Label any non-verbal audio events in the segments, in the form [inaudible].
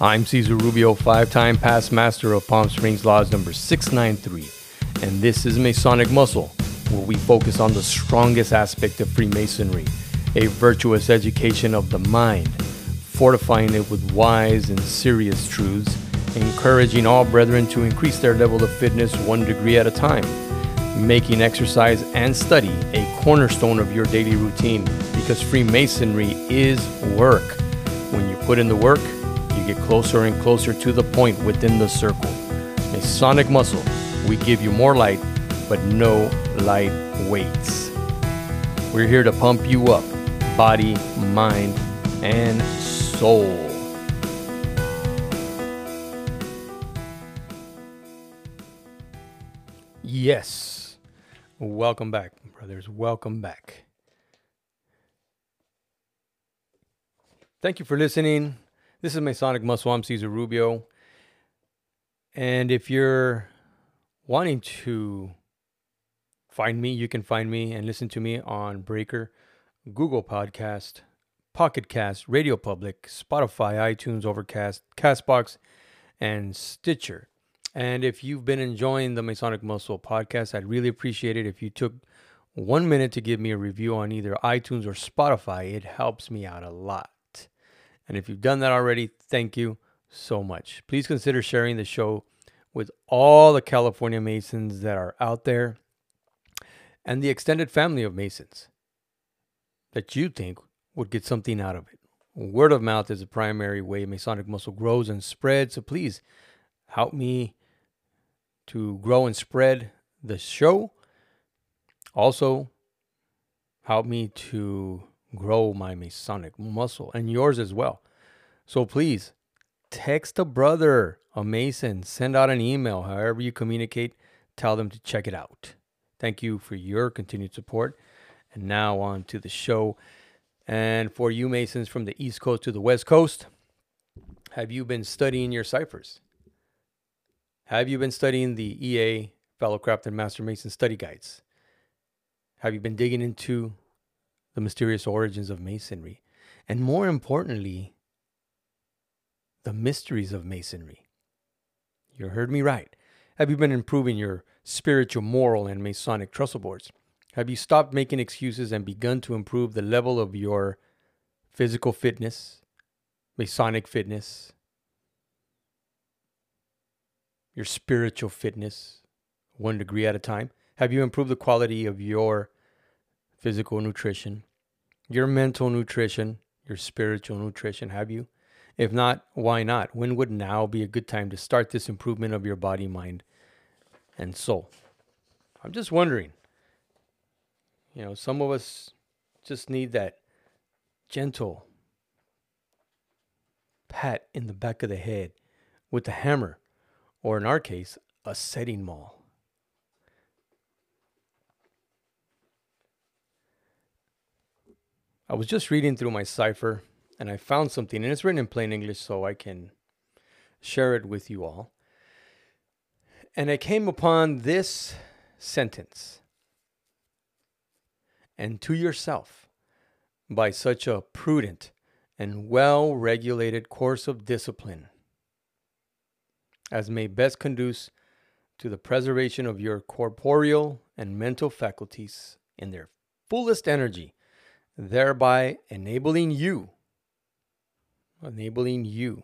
I'm Cesar Rubio, five time past master of Palm Springs Laws number 693, and this is Masonic Muscle, where we focus on the strongest aspect of Freemasonry a virtuous education of the mind, fortifying it with wise and serious truths, encouraging all brethren to increase their level of fitness one degree at a time, making exercise and study a cornerstone of your daily routine because Freemasonry is work. When you put in the work, you get closer and closer to the point within the circle. Masonic muscle, we give you more light, but no light weights. We're here to pump you up, body, mind, and soul. Yes. Welcome back, brothers. Welcome back. Thank you for listening. This is Masonic Muscle. I'm Cesar Rubio. And if you're wanting to find me, you can find me and listen to me on Breaker, Google Podcast, Pocket Cast, Radio Public, Spotify, iTunes, Overcast, Castbox, and Stitcher. And if you've been enjoying the Masonic Muscle podcast, I'd really appreciate it if you took one minute to give me a review on either iTunes or Spotify. It helps me out a lot. And if you've done that already, thank you so much. Please consider sharing the show with all the California Masons that are out there and the extended family of Masons that you think would get something out of it. Word of mouth is the primary way Masonic muscle grows and spreads. So please help me to grow and spread the show. Also, help me to grow my Masonic muscle and yours as well. So please text a brother, a Mason, send out an email, however you communicate, tell them to check it out. Thank you for your continued support. And now on to the show. And for you Masons from the East Coast to the West Coast, have you been studying your ciphers? Have you been studying the EA Fellowcraft and Master Mason study guides? Have you been digging into the mysterious origins of Masonry? And more importantly, the mysteries of Masonry. You heard me right. Have you been improving your spiritual, moral, and Masonic trestle boards? Have you stopped making excuses and begun to improve the level of your physical fitness, Masonic fitness, your spiritual fitness, one degree at a time? Have you improved the quality of your physical nutrition, your mental nutrition, your spiritual nutrition? Have you? If not, why not? When would now be a good time to start this improvement of your body, mind, and soul? I'm just wondering. You know, some of us just need that gentle pat in the back of the head with a hammer, or in our case, a setting maul. I was just reading through my cipher and I found something, and it's written in plain English so I can share it with you all. And I came upon this sentence and to yourself by such a prudent and well regulated course of discipline as may best conduce to the preservation of your corporeal and mental faculties in their fullest energy, thereby enabling you enabling you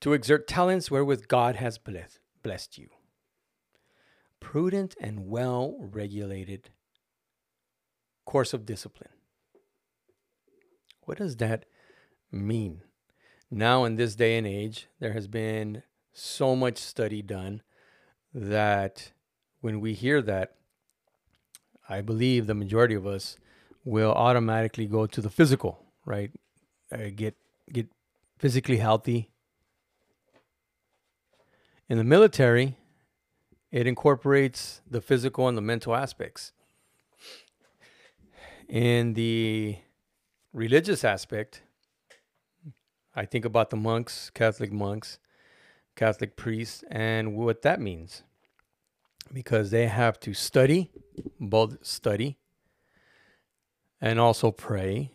to exert talents wherewith God has blessed you. Prudent and well regulated course of discipline. What does that mean? Now, in this day and age, there has been so much study done that when we hear that, I believe the majority of us will automatically go to the physical right? Uh, get get physically healthy. In the military, it incorporates the physical and the mental aspects. In the religious aspect, I think about the monks, Catholic monks, Catholic priests, and what that means. Because they have to study, both study, and also pray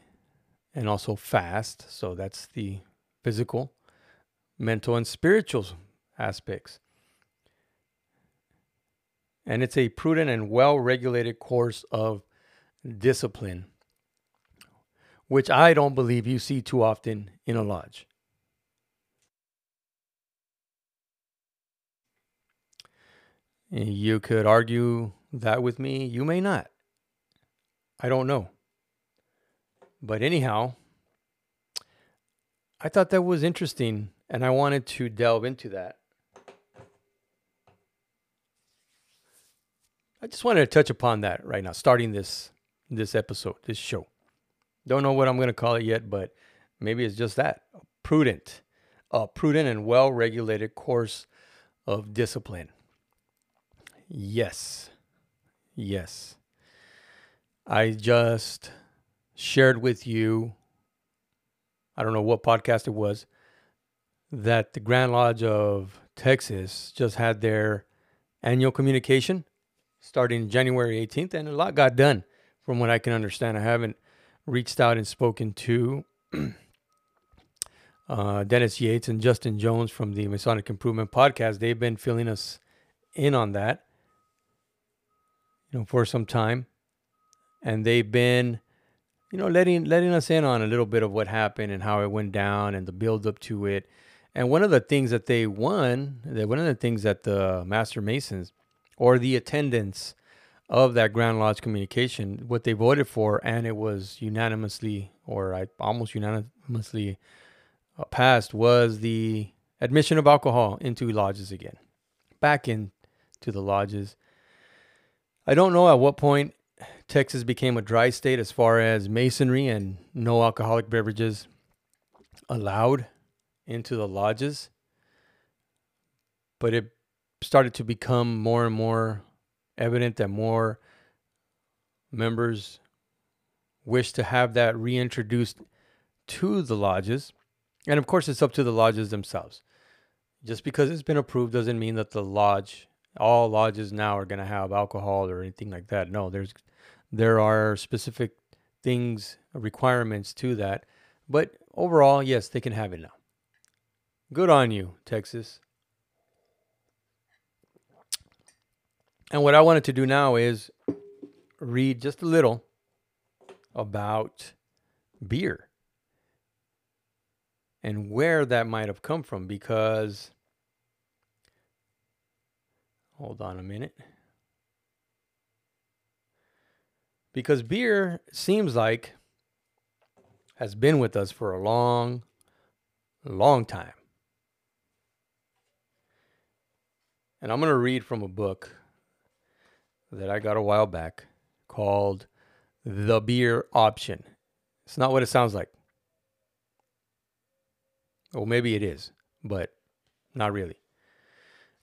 and also fast. So that's the physical, mental, and spiritual aspects. And it's a prudent and well regulated course of discipline, which I don't believe you see too often in a lodge. You could argue that with me. You may not. I don't know. But anyhow, I thought that was interesting and I wanted to delve into that. I just wanted to touch upon that right now, starting this this episode, this show. Don't know what I'm going to call it yet, but maybe it's just that prudent, a prudent and well regulated course of discipline. Yes, yes. I just shared with you, I don't know what podcast it was, that the Grand Lodge of Texas just had their annual communication starting January 18th, and a lot got done from what I can understand. I haven't reached out and spoken to [clears throat] uh, Dennis Yates and Justin Jones from the Masonic Improvement Podcast. They've been filling us in on that, you know, for some time, and they've been, you know, letting letting us in on a little bit of what happened and how it went down and the build up to it. And one of the things that they won, that one of the things that the Master Masons or the attendants of that Grand Lodge communication, what they voted for, and it was unanimously or I almost unanimously uh, passed, was the admission of alcohol into lodges again, back into the lodges. I don't know at what point Texas became a dry state as far as masonry and no alcoholic beverages allowed into the lodges, but it started to become more and more evident that more members wish to have that reintroduced to the lodges. And of course, it's up to the lodges themselves. Just because it's been approved doesn't mean that the lodge, all lodges now are going to have alcohol or anything like that. No, there's there are specific things, requirements to that. But overall, yes, they can have it now. Good on you, Texas. And what I wanted to do now is read just a little about beer and where that might have come from because hold on a minute because beer seems like has been with us for a long long time and i'm going to read from a book that I got a while back called The Beer Option. It's not what it sounds like. Well, maybe it is, but not really.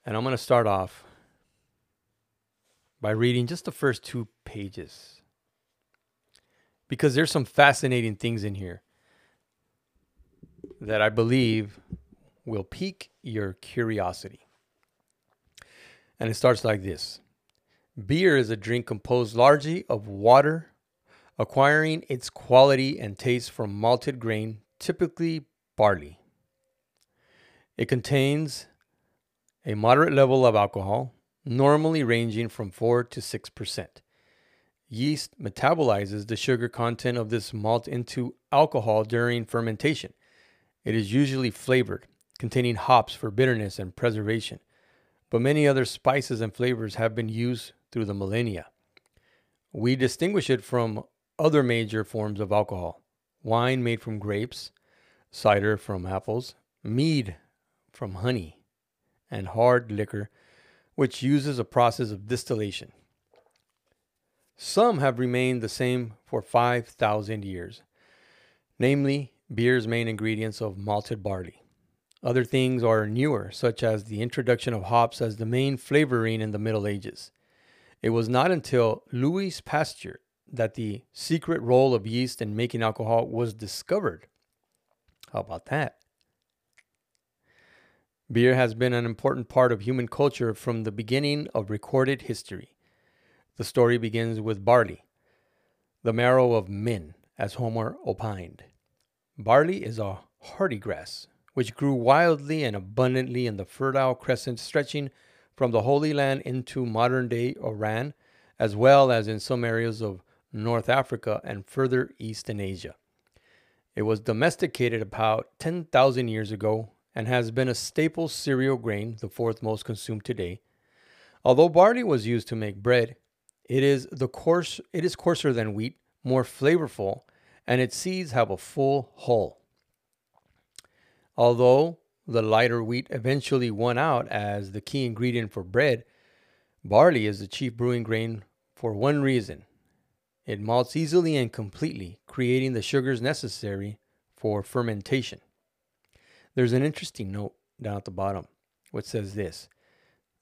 And I'm going to start off by reading just the first two pages because there's some fascinating things in here that I believe will pique your curiosity. And it starts like this Beer is a drink composed largely of water, acquiring its quality and taste from malted grain, typically barley. It contains a moderate level of alcohol, normally ranging from 4 to 6%. Yeast metabolizes the sugar content of this malt into alcohol during fermentation. It is usually flavored, containing hops for bitterness and preservation, but many other spices and flavors have been used through the millennia. We distinguish it from other major forms of alcohol wine made from grapes, cider from apples, mead from honey, and hard liquor, which uses a process of distillation. Some have remained the same for 5,000 years, namely, beer's main ingredients of malted barley. Other things are newer, such as the introduction of hops as the main flavoring in the Middle Ages. It was not until Louis Pasteur that the secret role of yeast in making alcohol was discovered. How about that? Beer has been an important part of human culture from the beginning of recorded history. The story begins with barley, the marrow of men, as Homer opined. barley is a hardy grass which grew wildly and abundantly in the fertile crescent stretching from the Holy Land into modern day Iran, as well as in some areas of North Africa and further east in Asia. It was domesticated about 10,000 years ago and has been a staple cereal grain, the fourth most consumed today. Although barley was used to make bread, it is the coarse it is coarser than wheat, more flavorful, and its seeds have a full hull. Although the lighter wheat eventually won out as the key ingredient for bread, barley is the chief brewing grain for one reason. It malts easily and completely, creating the sugars necessary for fermentation. There's an interesting note down at the bottom which says this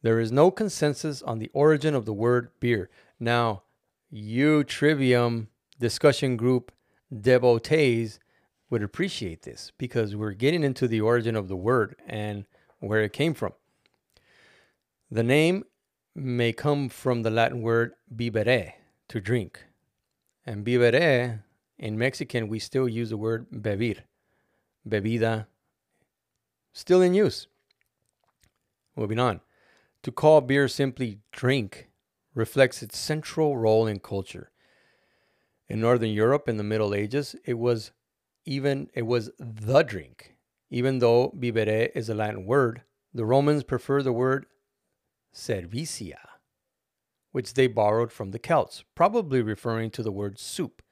There is no consensus on the origin of the word beer. Now, you trivium discussion group devotees would appreciate this because we're getting into the origin of the word and where it came from. The name may come from the Latin word bibere, to drink. And bibere, in Mexican, we still use the word bebir, bebida, still in use. Moving on. To call beer simply drink reflects its central role in culture. In Northern Europe in the Middle Ages, it was even it was the drink. Even though bibere is a Latin word, the Romans prefer the word cervisia, which they borrowed from the Celts, probably referring to the word soup.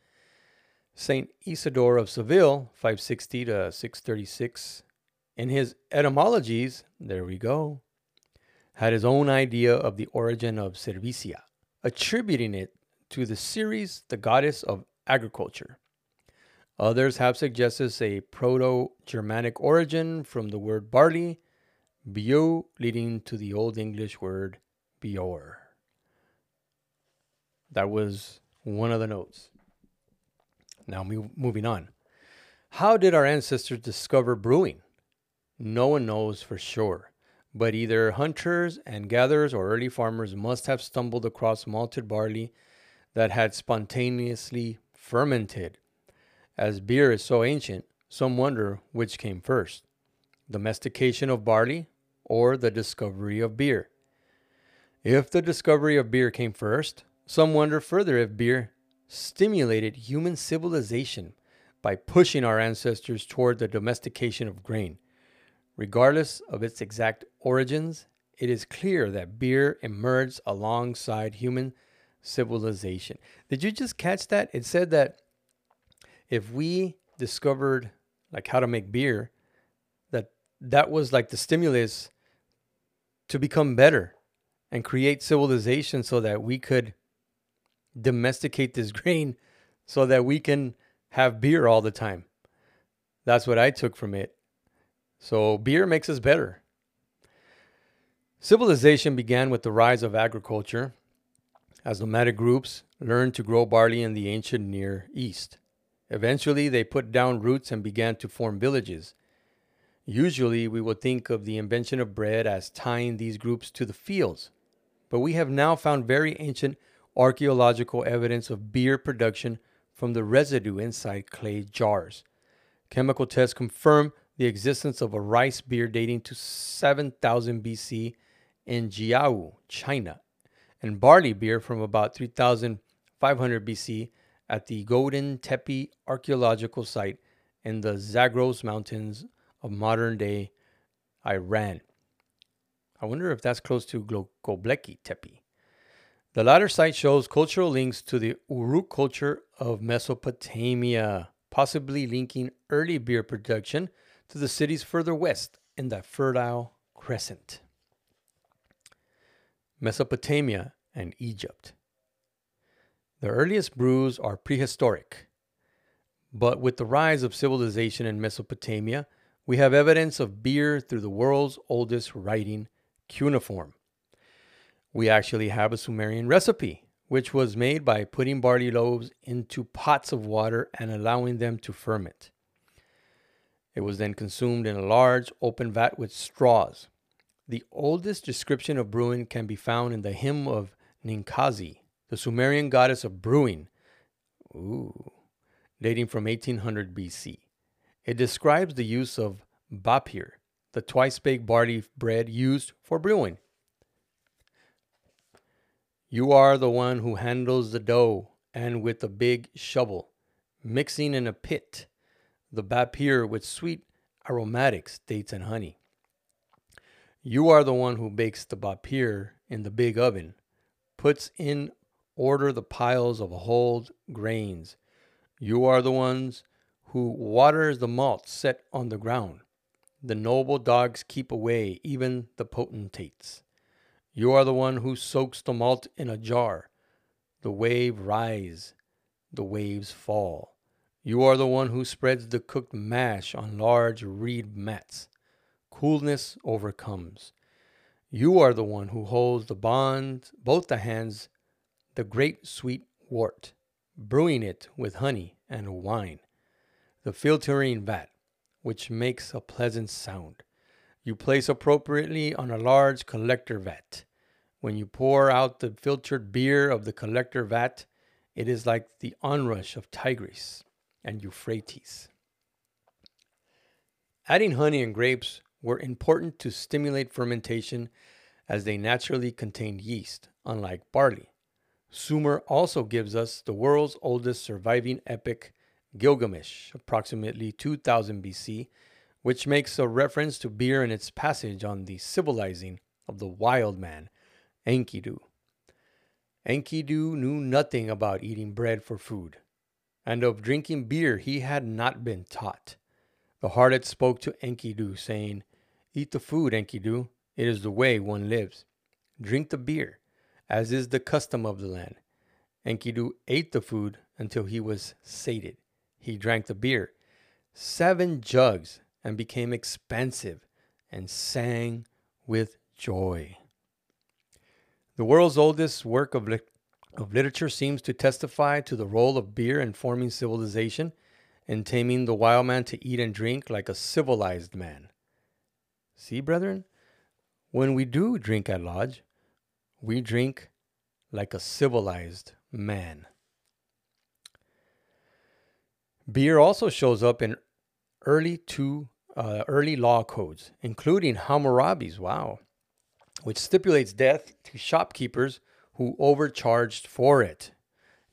Saint Isidore of Seville, 560 to 636, in his etymologies, there we go, had his own idea of the origin of cervisia, attributing it to the Ceres, the goddess of agriculture. Others have suggested a Proto Germanic origin from the word barley, bio, leading to the Old English word bior. That was one of the notes. Now, moving on. How did our ancestors discover brewing? No one knows for sure, but either hunters and gatherers or early farmers must have stumbled across malted barley that had spontaneously fermented as beer is so ancient, some wonder which came first domestication of barley or the discovery of beer. If the discovery of beer came first, some wonder further if beer stimulated human civilization by pushing our ancestors toward the domestication of grain. Regardless of its exact origins, it is clear that beer emerged alongside human civilization. Did you just catch that? It said that if we discovered like how to make beer, that that was like the stimulus to become better and create civilization so that we could domesticate this [laughs] grain so that we can have beer all the time. That's what I took from it. So beer makes us better. Civilization began with the rise of agriculture as nomadic groups learned to grow barley in the ancient Near East. Eventually, they put down roots and began to form villages. Usually, we would think of the invention of bread as tying these groups to the fields, but we have now found very ancient archaeological evidence of beer production from the residue inside clay jars. Chemical tests confirm the existence of a rice beer dating to 7000 BC in Jiahu, China, and barley beer from about 3500 BC at the Godin Tepe archaeological site in the Zagros Mountains of modern day Iran. I wonder if that's close to Göbekli Tepe. The latter site shows cultural links to the Uruk culture of Mesopotamia, possibly linking early beer production to the cities further west in the Fertile Crescent. Mesopotamia and Egypt. The earliest brews are prehistoric. But with the rise of civilization in Mesopotamia, we have evidence of beer through the world's oldest writing, cuneiform. We actually have a Sumerian recipe, which was made by putting barley loaves into pots of water and allowing them to ferment. It was then consumed in a large open vat with straws. The oldest description of brewing can be found in the hymn of Ninkasi, the Sumerian goddess of brewing, ooh, dating from 1800 BC. It describes the use of bapir, the twice baked barley bread used for brewing. You are the one who handles the dough and with a big shovel, mixing in a pit the bapir with sweet aromatics, dates, and honey. You are the one who bakes the bapir in the big oven, puts in order the piles of whole grains. You are the ones who waters the malt set on the ground. The noble dogs keep away, even the potentates. You are the one who soaks the malt in a jar. The wave rise, the waves fall. You are the one who spreads the cooked mash on large reed mats. Coolness overcomes. You are the one who holds the bond, both the hands, the great sweet wort, brewing it with honey and wine. The filtering vat, which makes a pleasant sound. You place appropriately on a large collector vat. When you pour out the filtered beer of the collector vat, it is like the onrush of Tigris and Euphrates. Adding honey and grapes were important to stimulate fermentation as they naturally contained yeast, unlike barley. Sumer also gives us the world's oldest surviving epic, Gilgamesh, approximately 2000 BC, which makes a reference to beer in its passage on the civilizing of the wild man, Enkidu. Enkidu knew nothing about eating bread for food, and of drinking beer he had not been taught. The harlot spoke to Enkidu, saying, Eat the food, Enkidu. It is the way one lives. Drink the beer, as is the custom of the land. Enkidu ate the food until he was sated. He drank the beer, seven jugs, and became expansive and sang with joy. The world's oldest work of, of literature seems to testify to the role of beer in forming civilization and taming the wild man to eat and drink like a civilized man. See, brethren, when we do drink at lodge, we drink like a civilized man. Beer also shows up in early two uh, early law codes, including Hammurabi's. Wow, which stipulates death to shopkeepers who overcharged for it.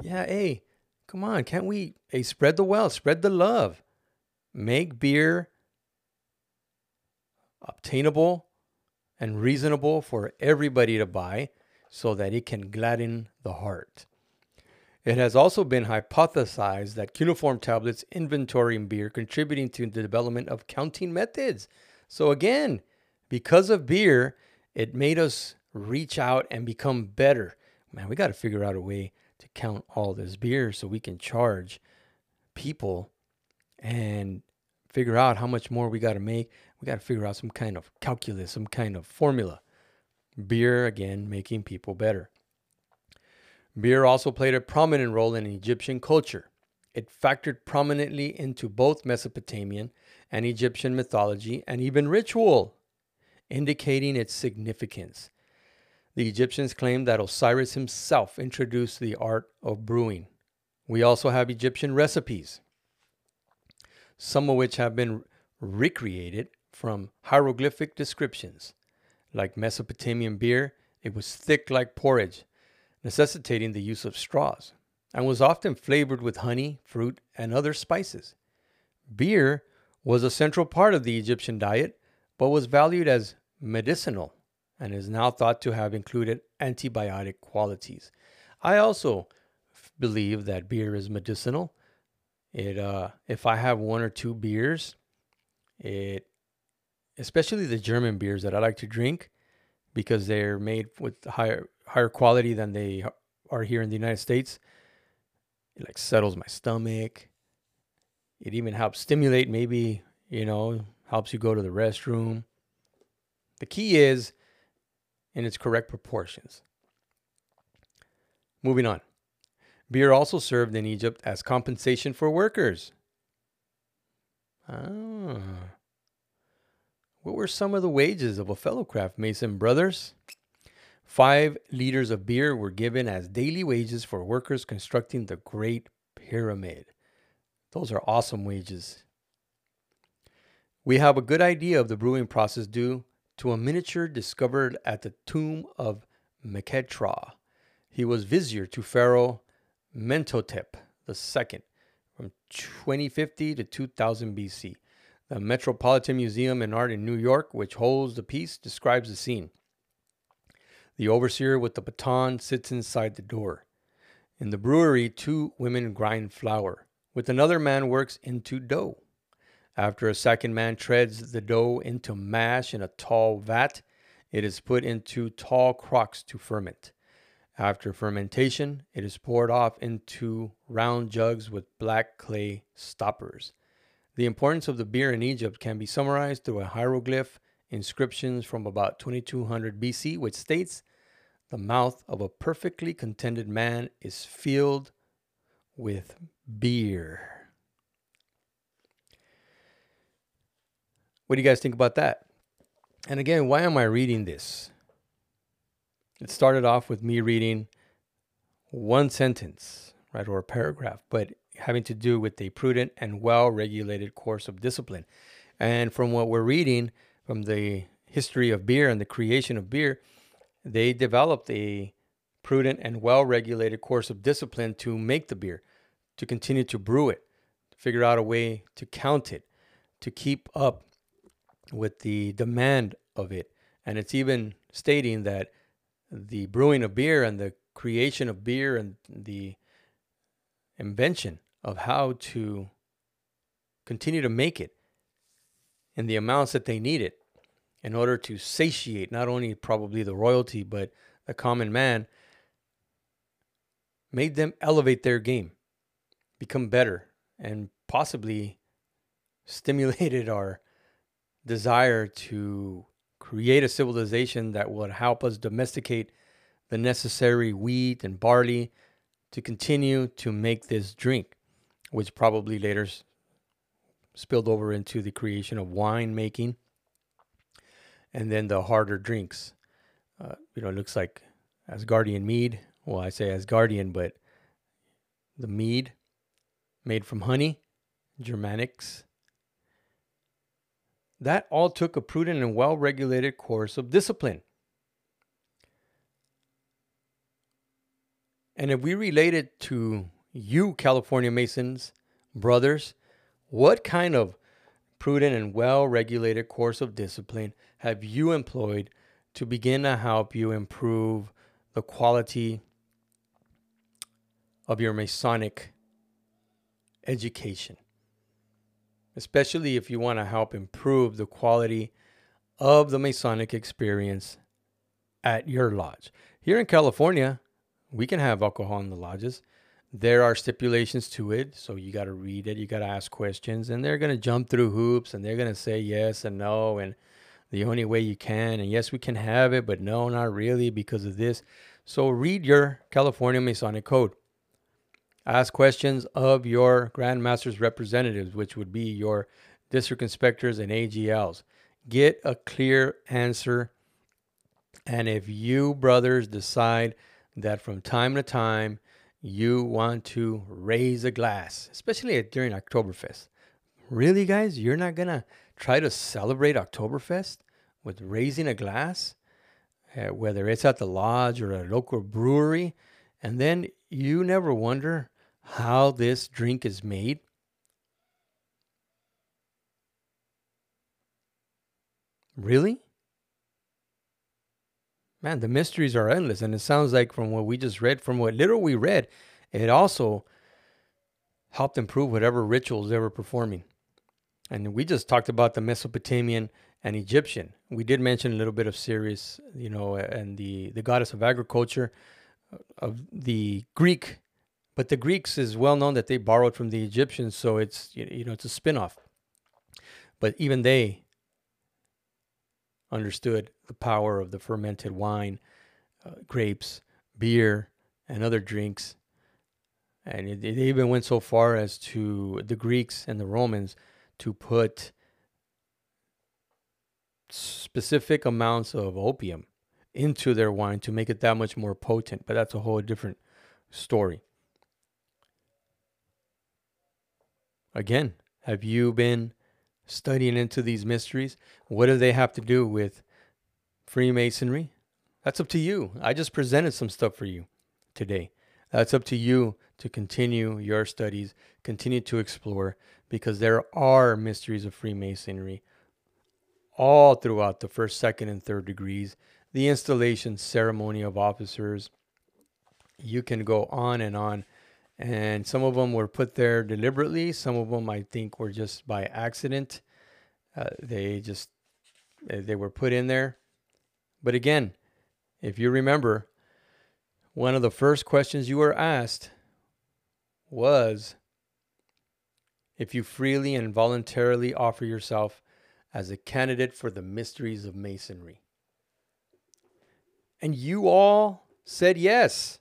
Yeah, hey, come on, can't we? Hey, spread the wealth, spread the love, make beer obtainable and reasonable for everybody to buy so that it can gladden the heart. It has also been hypothesized that cuneiform tablets inventorying beer contributing to the development of counting methods. So again, because of beer, it made us reach out and become better. Man, we got to figure out a way to count all this beer so we can charge people and figure out how much more we got to make. We got to figure out some kind of calculus, some kind of formula. Beer, again, making people better. Beer also played a prominent role in Egyptian culture. It factored prominently into both Mesopotamian and Egyptian mythology and even ritual, indicating its significance. The Egyptians claimed that Osiris himself introduced the art of brewing. We also have Egyptian recipes, some of which have been recreated from hieroglyphic descriptions. Like Mesopotamian beer, it was thick like porridge, necessitating the use of straws, and was often flavored with honey, fruit, and other spices. Beer was a central part of the Egyptian diet, but was valued as medicinal and is now thought to have included antibiotic qualities. I also believe that beer is medicinal. It uh, if I have one or two beers, it especially the German beers that I like to drink because they're made with higher higher quality than they are here in the United States. It like settles my stomach. It even helps stimulate maybe, you know, helps you go to the restroom. The key is in its correct proportions. Moving on. Beer also served in Egypt as compensation for workers. Ah. What were some of the wages of a fellow craft mason, brothers? Five liters of beer were given as daily wages for workers constructing the Great Pyramid. Those are awesome wages. We have a good idea of the brewing process due to a miniature discovered at the tomb of Meketra. He was vizier to Pharaoh Mentuhotep II from 2050 to 2000 BC. The Metropolitan Museum in Art in New York, which holds the piece, describes the scene. The overseer with the baton sits inside the door. In the brewery, two women grind flour, with another man works into dough. After a second man treads the dough into mash in a tall vat, it is put into tall crocks to ferment. After fermentation, it is poured off into round jugs with black clay stoppers. The importance of the beer in Egypt can be summarized through a hieroglyph inscriptions from about 2200 BC, which states, The mouth of a perfectly contented man is filled with beer. What do you guys think about that? And again, why am I reading this? It started off with me reading one sentence, right, or a paragraph, but having to do with a prudent and well regulated course of discipline. And from what we're reading from the history of beer and the creation of beer, they developed a prudent and well regulated course of discipline to make the beer, to continue to brew it, to figure out a way to count it, to keep up with the demand of it. And it's even stating that the brewing of beer and the creation of beer and the invention of how to continue to make it in the amounts that they need it in order to satiate not only probably the royalty but the common man made them elevate their game become better and possibly [laughs] stimulated our desire to create a civilization that would help us domesticate the necessary wheat and barley to continue to make this drink, which probably later spilled over into the creation of wine making and then the harder drinks. Uh, you know, it looks like Asgardian mead. Well, I say Asgardian, but the mead made from honey, Germanics, that all took a prudent and well regulated course of discipline. And if we relate it to you, California Masons, brothers, what kind of prudent and well regulated course of discipline have you employed to begin to help you improve the quality of your Masonic education? Especially if you want to help improve the quality of the Masonic experience at your lodge. Here in California, we can have alcohol in the lodges. There are stipulations to it, so you got to read it, you got to ask questions, and they're going to jump through hoops and they're going to say yes and no and the only way you can and yes we can have it, but no, not really because of this. So read your California Masonic Code. Ask questions of your grandmaster's representatives, which would be your district inspectors and AGLs. Get a clear answer. And if you, brothers, decide that from time to time you want to raise a glass, especially during Oktoberfest, really, guys, you're not going to try to celebrate Oktoberfest with raising a glass, uh, whether it's at the lodge or a local brewery, and then you never wonder how this drink is made? Really? Man, the mysteries are endless. And it sounds like from what we just read, from what little we read, it also helped improve whatever rituals they were performing. And we just talked about the Mesopotamian and Egyptian. We did mention a little bit of Ceres, you know, and the, the goddess of agriculture, uh, of the Greek but the Greeks is well known that they borrowed from the Egyptians, so it's you know it's a spin-off. But even they understood the power of the fermented wine, uh, grapes, beer, and other drinks. And it, it even went so far as to the Greeks and the Romans to put specific amounts of opium into their wine to make it that much more potent. But that's a whole different story. Again, have you been studying into these mysteries. What do they have to do with Freemasonry? That's up to you. I just presented some stuff for you today. That's up to you to continue your studies, continue to explore, because there are mysteries of Freemasonry all throughout the first, second, and third degrees, the installation ceremony of officers. You can go on and on. And some of them were put there deliberately. Some of them, I think, were just by accident. Uh, they just they were put in there. But again, if you remember, one of the first questions you were asked was if you freely and voluntarily offer yourself as a candidate for the mysteries of Masonry. And you all said yes,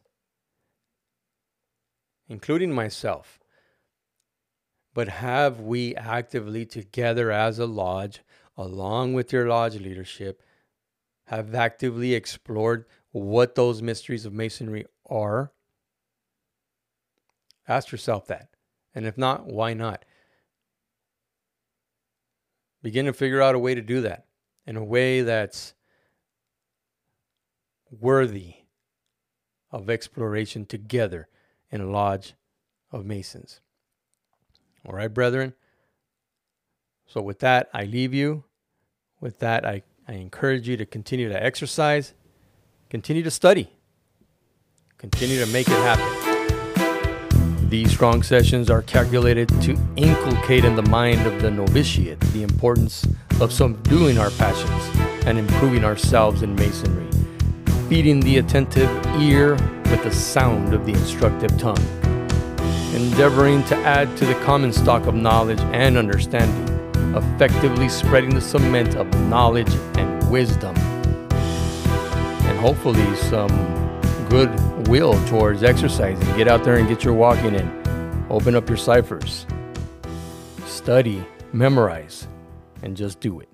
including myself. But have we actively, together as a lodge, along with your lodge leadership, have actively explored what those mysteries of Masonry are? Ask yourself that. And if not, why not? Begin to figure out a way to do that in a way that's worthy of exploration together in a lodge of Masons. All right, brethren. So, with that, I leave you. With that, I, I encourage you to continue to exercise, continue to study, continue to make it happen. These strong sessions are calculated to inculcate in the mind of the novitiate the importance of subduing our passions and improving ourselves in masonry, feeding the attentive ear with the sound of the instructive tongue, endeavoring to add to the common stock of knowledge and understanding, effectively spreading the cement of knowledge and wisdom, and hopefully some good will towards exercising. Get out there and get your walking in. Open up your ciphers. Study, memorize, and just do it.